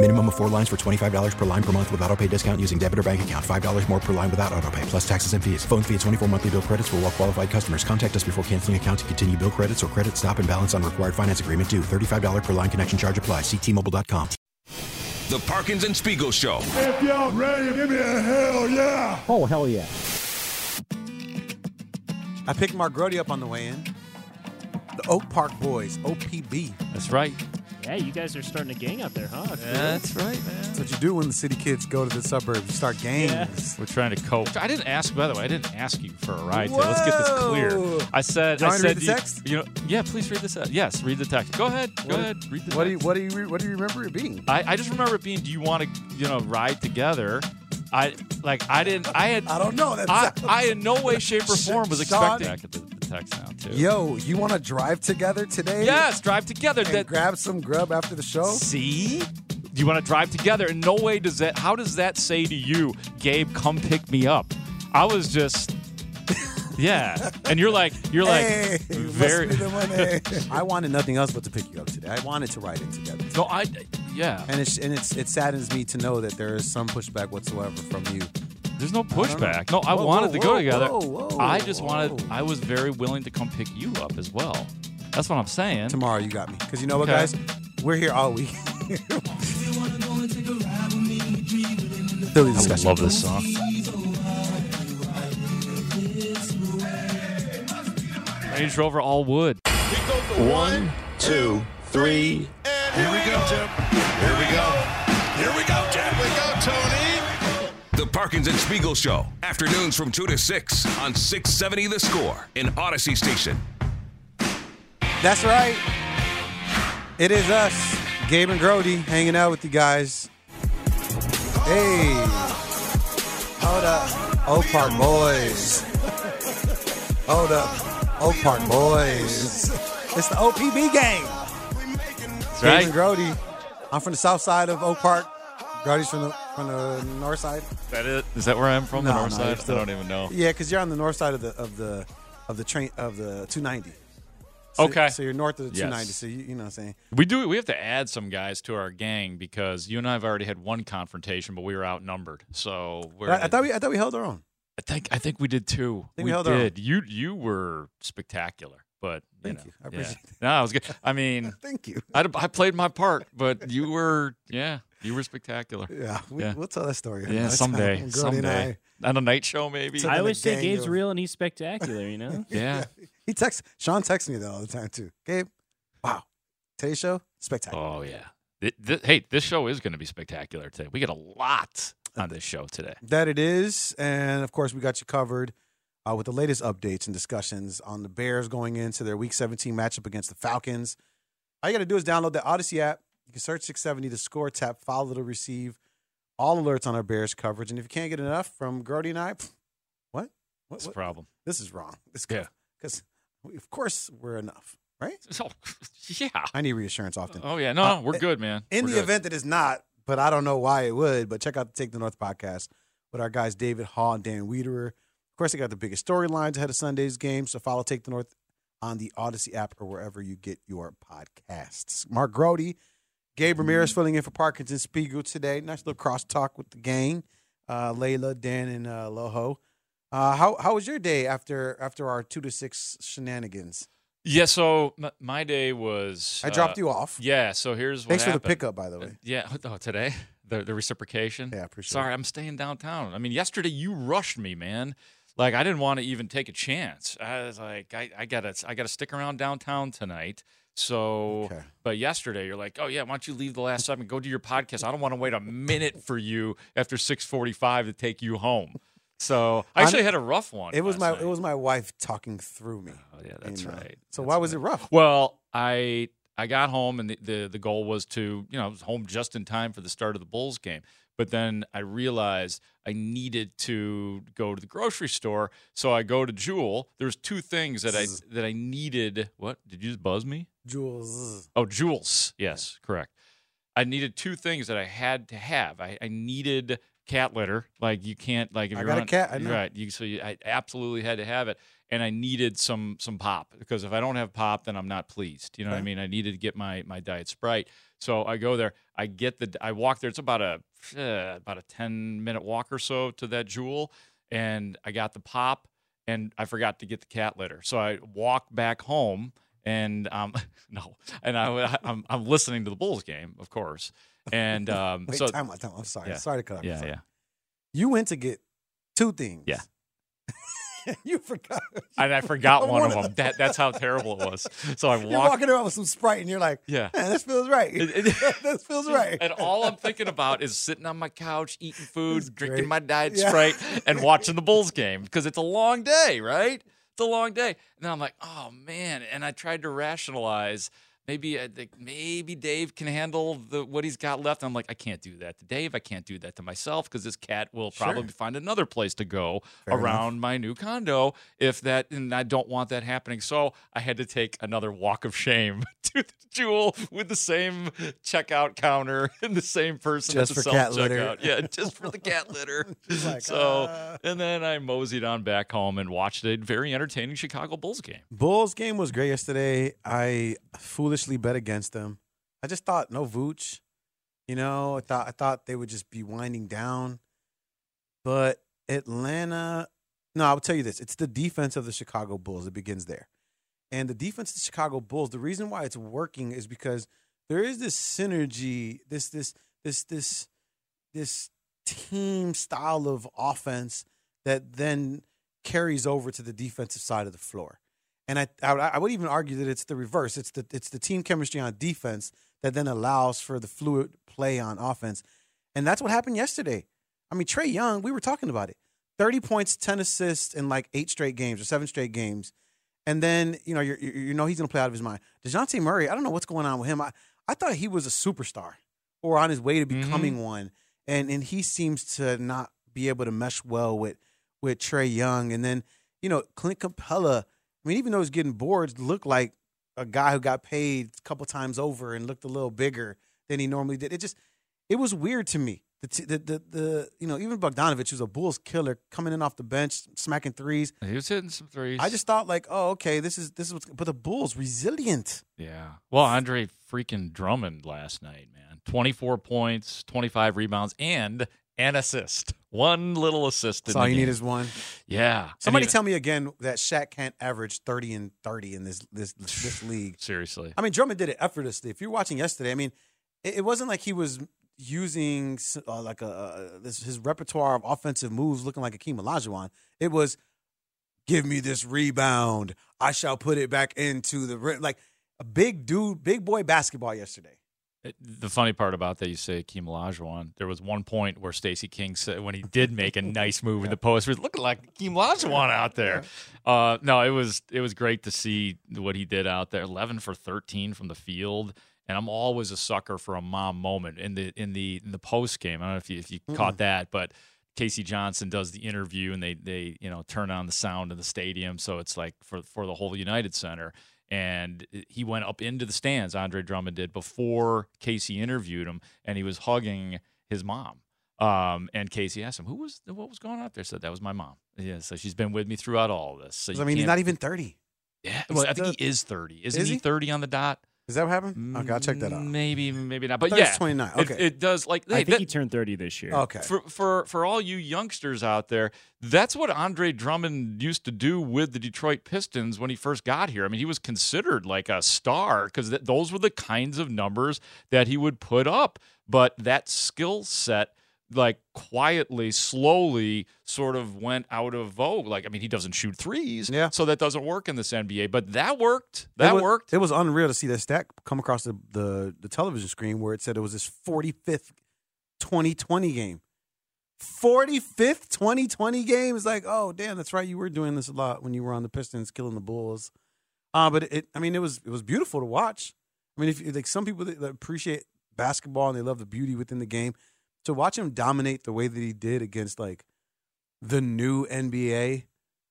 Minimum of four lines for $25 per line per month with auto pay discount using debit or bank account. $5 more per line without auto pay, plus taxes and fees. Phone fee at 24 monthly bill credits for all well qualified customers. Contact us before canceling account to continue bill credits or credit stop and balance on required finance agreement due. $35 per line connection charge apply. Ctmobile.com. The Parkins and Spiegel Show. If y'all ready, give me a hell yeah. Oh, hell yeah. I picked Mark Grote up on the way in. The Oak Park Boys, OPB. That's right. Yeah, you guys are starting a gang out there, huh? Yeah, that's right, man. That's what you do when the city kids go to the suburbs. You start gangs. Yeah. We're trying to cope. I didn't ask, by the way, I didn't ask you for a ride today. Let's get this clear. I said, Do you I want me to said, read the you- text? You, know, yeah, please read this. text. Yes, read the text. Go ahead. Go What- ahead. Read the What do you text. what do you re- what do you remember it being? I, I just remember it being, do you want to, you know, ride together? I like I didn't I had I don't know. That I, I in no way, shape, or form was Sean- expecting. I get the, the text now too. Yo, you want to drive together today? Yes, drive together. And That grab some grub after the show. See? You want to drive together? In no way does that. How does that say to you, Gabe? Come pick me up. I was just, yeah. And you're like, you're like, Hey, very. be the money. I wanted nothing else but to pick you up today. I wanted to ride in together. No, I, yeah. And it's and it's it saddens me to know that there is some pushback whatsoever from you. There's no don't pushback. No, I Whoa, wanted whoa, to go whoa, together. whoa, whoa, I just whoa. wanted. I was very willing to come pick you up as well. That's what I'm saying. Tomorrow you got me. Because you know what, Okay. guys? We're here all week. Philly I love this song. Range Rover all wood. One, two, three. And here we go, Tim. Here we go. Here we go, Tim. Here we go, Tony. The Parkins and Spiegel Show. Afternoons from 2 to 6 on 670 The Score in Audacy Station. That's right. It is us, Gabe and Grote, hanging out with you guys. Hey. Hold up. Oak Park Boys. Hold up. Oak Park Boys. It's the OPB gang. That's Gabe right. and Grote. I'm from the south side of Oak Park. Grote's from the from the north side. That it? Is that where I'm from? the north no, side? still- I don't even know. Yeah, because you're on the north side of the of the of the train of the 290. So, Okay. So you're north of the Yes. 290. So you, you know what I'm saying. We do. We have to add some guys to our gang because you and I have already had one confrontation, but we were outnumbered. So we're. I, I thought we I thought we held our own. I think. I think we did too. think we we held our own. did. You. You were spectacular, but you Thank know, you. I yeah. appreciate. No, I was good. I mean, Thank you. I, I played my part, but you were. Yeah, you were spectacular. Yeah, we, Yeah. we'll tell that story. Yeah, another someday. time. Grote and Someday. On a night show, maybe. I always say Gabe's of- real and he's spectacular, you know? Yeah. He texts Sean texts me that all the time too. Gabe, wow, today's show spectacular. Oh yeah. Th- th- hey, this show is going to be spectacular today. We get a lot on this show today. That it is, and of course we got you covered uh, with the latest updates and discussions on the Bears going into their Week 17 matchup against the Falcons. All you got to do is download the Audacy app. You can search 670 to score, tap follow to receive all alerts on our Bears coverage. And if you can't get enough from Grote and I, pff, what? What's the problem. This is wrong. This Yeah. because of course we're enough, right? So, yeah. I need reassurance often. Oh yeah. No, Uh, we're good, man. In We're the good. event that it's not, but I don't know why it would. But check out the Take the North podcast with our guys David Haugh and Dan Wiederer. Of course, they got the biggest storylines ahead of Sunday's game. So follow Take the North on the Audacy app or wherever you get your podcasts. Mark Grote, Gabe Ramirez filling in for Parkins and Spiegel today. Nice little crosstalk with the gang, uh, Layla, Dan, and uh, Loho. Uh, how how was your day after after our two to six shenanigans? Yeah. So m- my day was. I dropped uh, you off. Yeah. So here's what Thanks for the pickup, by the way. Yeah. Oh, today the the reciprocation. Yeah, I appreciate Sorry, it. I'm staying downtown. I mean, yesterday you rushed me, man. Like I didn't want to even take a chance. I was like, I, I gotta, I gotta stick around downtown tonight. So, Okay. but yesterday you're like, oh yeah, why don't you leave the last segment, go do your podcast? I don't want to wait a minute for you after 6:45 to take you home. So I actually had a rough one. It was my night. it was my wife talking through me. Oh yeah, that's know. Uh, right. So That's why was right. it rough? Well, I I got home and the, the the goal was to you know I was home just in time for the start of the Bulls game. But then I realized I needed to go to the grocery store, so I go to Jewel. There's two things that I that I needed. What did you just buzz me? Jules. Oh, Jules. Yes, correct. I needed two things that I had to have. I, I needed cat litter. Like you can't like if I you're got a cat, I know. right. You, so you, I absolutely had to have it, and I needed some some pop because if I don't have pop, then I'm not pleased. You know what I mean? I needed to get my my diet sprite. So I go there. I get the. I walk there. It's about a uh, about a ten minute walk or so to that jewel, and I got the pop, and I forgot to get the cat litter. So I walk back home, and um no, and I I'm, I'm listening to the Bulls game, of course, and um Wait, so time out, time out. I'm sorry. yeah. Sorry to cut off. yeah yeah. You went to get two things. Yeah. you forgot. And I forgot one of One of them. That that's how terrible it was. So I You're walking around with some Sprite and you're like, Yeah. man, this feels right. It- it- this feels right. And all I'm thinking about is sitting on my couch, eating food, drinking great. my diet Yeah. Sprite, and watching the Bulls game because it's a long day, right? It's a long day. And then I'm like, oh man. And I tried to rationalize. Maybe I think maybe Dave can handle the what he's got left. I'm like, I can't do that to Dave. I can't do that to myself because this cat will probably find another place to go Fair enough. around my new condo if that and I don't want that happening. So I had to take another walk of shame to the jewel with the same checkout counter and the same person Just for cat litter. Yeah, just for the cat litter. Like, so uh. and then I moseyed on back home and watched a very entertaining Chicago Bulls game. Bulls game was great yesterday. I foolishly bet against them. I just thought no Vooch. You know, I thought I thought they would just be winding down. But Atlanta, no, I will tell you this: it's the defense of the Chicago Bulls. It begins there, and the defense of the Chicago Bulls. The reason why it's working is because there is this synergy, this this this this this team style of offense that then carries over to the defensive side of the floor. And I, I, I would even argue that it's the reverse. It's the it's the team chemistry on defense that then allows for the fluid play on offense, and that's what happened yesterday. I mean, Trae Young, we were talking about it. Thirty points, ten assists in like eight straight games or seven straight games, and then you know you're, you you know he's going to play out of his mind. Dejounte Murray, I don't know what's going on with him. I I thought he was a superstar or on his way to mm-hmm. becoming one, and and he seems to not be able to mesh well with with Trae Young, and then you know Clint Capela. I mean, even though he's getting boards, looked like a guy who got paid a couple times over and looked a little bigger than he normally did. It just it was weird to me. The t- the the, the you know even Bogdanovich, who's a Bulls killer, coming in off the bench, smacking threes. He was hitting some threes. I just thought like, oh, okay, this is this is what's. But the Bulls resilient. Yeah. Well, Andre freaking Drummond last night, man. 24 points, 25 rebounds, and an assist. One little assist. That's all you need is one. Yeah. Somebody tell me again that Shaq can't average thirty and thirty in this this this league. Seriously. I mean, Drummond did it effortlessly. If you're watching yesterday, I mean, it, it wasn't like he was using uh, like a uh, this his repertoire of offensive moves looking like Akeem Olajuwon. It was, give me this rebound, I shall put it back into the rim. Like a big dude, big boy basketball yesterday. It- The funny part about that, you say Akeem Olajuwon. There was one point where Stacey King said when he did make a nice move in the post, was looking like Akeem Olajuwon out there. Uh, no, it was it was great to see what he did out there. Eleven for thirteen from the field, and I'm always a sucker for a mom moment in the in the in the post game. I don't know if you if you caught that, but K.C. Johnson does the interview and they they you know turn on the sound in the stadium, so it's like for for the whole United Center. And he went up into the stands. Andre Drummond did before K.C. interviewed him, and he was hugging his mom. Um, and K.C. asked him, "Who was what was going on up there?" Said that was my mom. Yeah, so she's been with me throughout all this. So I mean, he's can't- even thirty. Yeah, well, I think still- he is thirty. Isn't Is he, he? thirty on the dot? Is that what happened? Okay, I'll check that out. Maybe, maybe not. But thought he yeah, 29. Okay. it, does. Like, I think that- he turned 30 this year. Okay. for for for all you youngsters out there, that's what Andre Drummond used to do with the Detroit Pistons when he first got here. I mean, he was considered like a star because th- those were the kinds of numbers that he would put up. But that skill set like quietly, slowly, sort of went out of vogue. Like, I mean, he doesn't shoot threes, Yeah. so that doesn't work in this NBA. But that worked. That it was, worked. It was unreal to see that stat come across the, the, the television screen where it said it was his 45th 2020 game. 45th 2020 game is like, oh damn, that's right. You were doing this a lot when you were on the Pistons, killing the Bulls. Uh, but it, I mean, it was it was beautiful to watch. I mean, if you- like some people that appreciate basketball and they love the beauty within the game, to watch him dominate the way that he did against like the new NBA,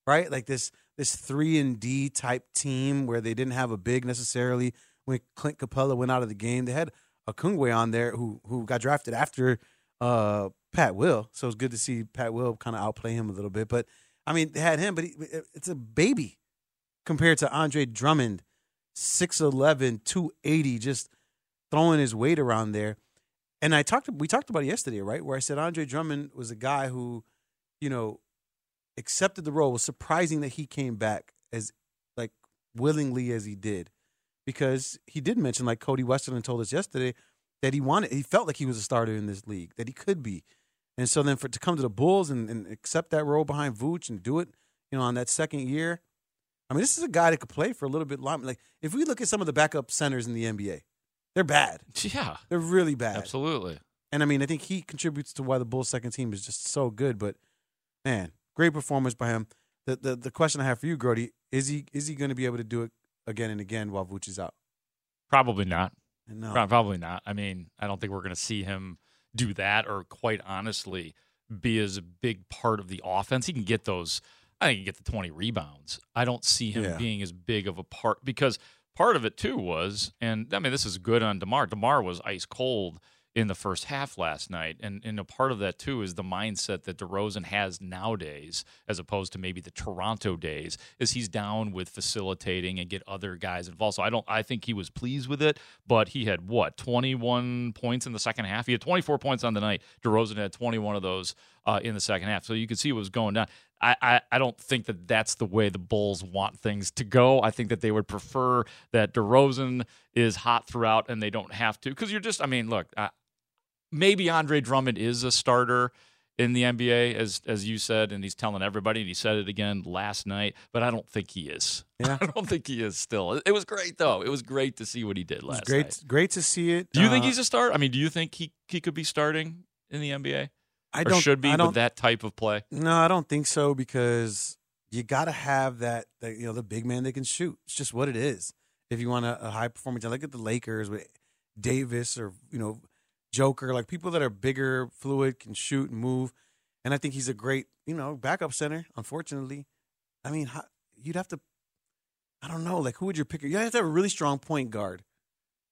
right? Like this this three and D type team where they didn't have a big necessarily. When Clint Capela went out of the game, they had Okongwu on there who who got drafted after uh, Pat Will. So it's good to see Pat Will kind of outplay him a little bit. But I mean, they had him, but he, it's a baby compared to Andre Drummond, 6'11", 280, just throwing his weight around there. And I talked, we talked about it yesterday, right? Where I said Andre Drummond was a guy who, you know, accepted the role. It was surprising that he came back as like willingly as he did, because he did mention, like Cody Westerlund told us yesterday, that he wanted, he felt like he was a starter in this league, that he could be. And so then for to come to the Bulls and, and accept that role behind Vooch and do it, you know, on that second year, I mean, this is a guy that could play for a little bit longer. Like if we look at some of the backup centers in the NBA, they're bad. Yeah, They're really bad. absolutely. And I mean, I think he contributes to why the Bulls' second team is just so good. But man, great performance by him. The the, the question I have for you, Grote, is he is he going to be able to do it again and again while Vooch is out? Probably not. No. Probably not. I mean, I don't think we're going to see him do that, or quite honestly, be as a big part of the offense. He can get those. I think he can get the twenty rebounds. I don't see him Yeah. being as big of a part because part of it too was, and I mean, this is good on Demar. Demar was ice cold in the first half last night, and and a part of that too is the mindset that DeRozan has nowadays, as opposed to maybe the Toronto days, is he's down with facilitating and get other guys involved. So I don't. I think he was pleased with it, but he had what twenty one points in the second half. He had twenty four points on the night. DeRozan had twenty one of those uh, in the second half. So you could see what was going down. I, I, I don't think that that's the way the Bulls want things to go. I think that they would prefer that DeRozan is hot throughout and they don't have to. Because you're just, I mean, look, I, maybe Andre Drummond is a starter in the NBA, as as you said, and he's telling everybody, and he said it again last night. But I don't think he is. Yeah. I don't think he is still. It, was great though. It was great to see what he did last great night. great to see it. Do you think Uh, he's a start? I mean, do you think he he could be starting in the NBA? I don't should be don't, that type of play. No, I don't think so because you got to have that, that, you know, the big man that can shoot. It's just what it is. If you want a, a high performance, I look at the Lakers with Davis or you know Joker, like people that are bigger, fluid, can shoot and move. And I think he's a great, you know, backup center. Unfortunately, I mean, how, you'd have to. I don't know, like who would you pick? You have to have a really strong point guard,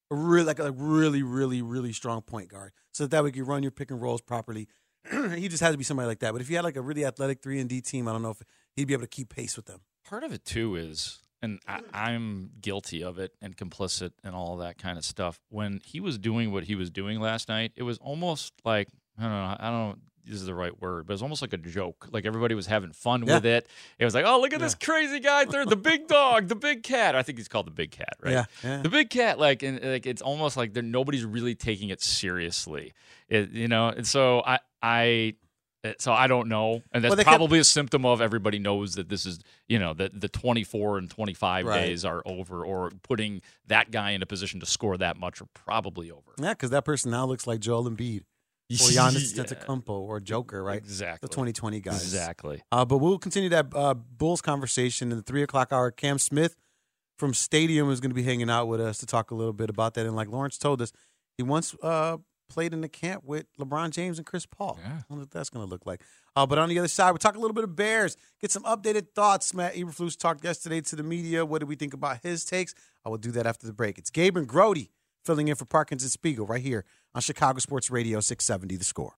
a really like a really, really, really strong point guard, so that, that way you can run your pick and rolls properly. he just has to be somebody like that. But if you had like a really athletic three and D team, I don't know if he'd be able to keep pace with them. Part of it too is, and I, I'm guilty of it and complicit and all that kind of stuff. When he was doing what he was doing last night, it was almost like I don't know. I don't know. This is the right word, but it was almost like a joke. Like everybody was having fun Yeah. with it. It was like, oh, look at this crazy guy there, the big dog, the big cat. I think he's called the big cat, right? Yeah, yeah. The big cat, like, and like, it's almost like nobody's really taking it seriously, it, you know. And so I, I, so I don't know, and that's Well, they kept- probably a symptom of everybody knows that this is, you know, that the 24 and 25 Right. days are over, or putting that guy in a position to score that much are probably over. Yeah, because that person now looks like Joel Embiid or Giannis Yeah. Antetokounmpo or Joker, right? Exactly. The 2020 guys. Exactly. Uh, but we'll continue that uh, Bulls conversation in the three o'clock hour. Cam Smith from Stadium is going to be hanging out with us to talk a little bit about that. And like Lawrence told us, he once uh, played in the camp with LeBron James and Chris Paul. Yeah. I don't what that's going to look like. Uh, but on the other side, we'll talk a little bit of Bears, get some updated thoughts. Matt Eberflus talked yesterday to the media. What did we think about his takes? I will do that after the break. It's Gabe and Grote filling in for Parkins and Spiegel right here on Chicago Sports Radio 670 The Score.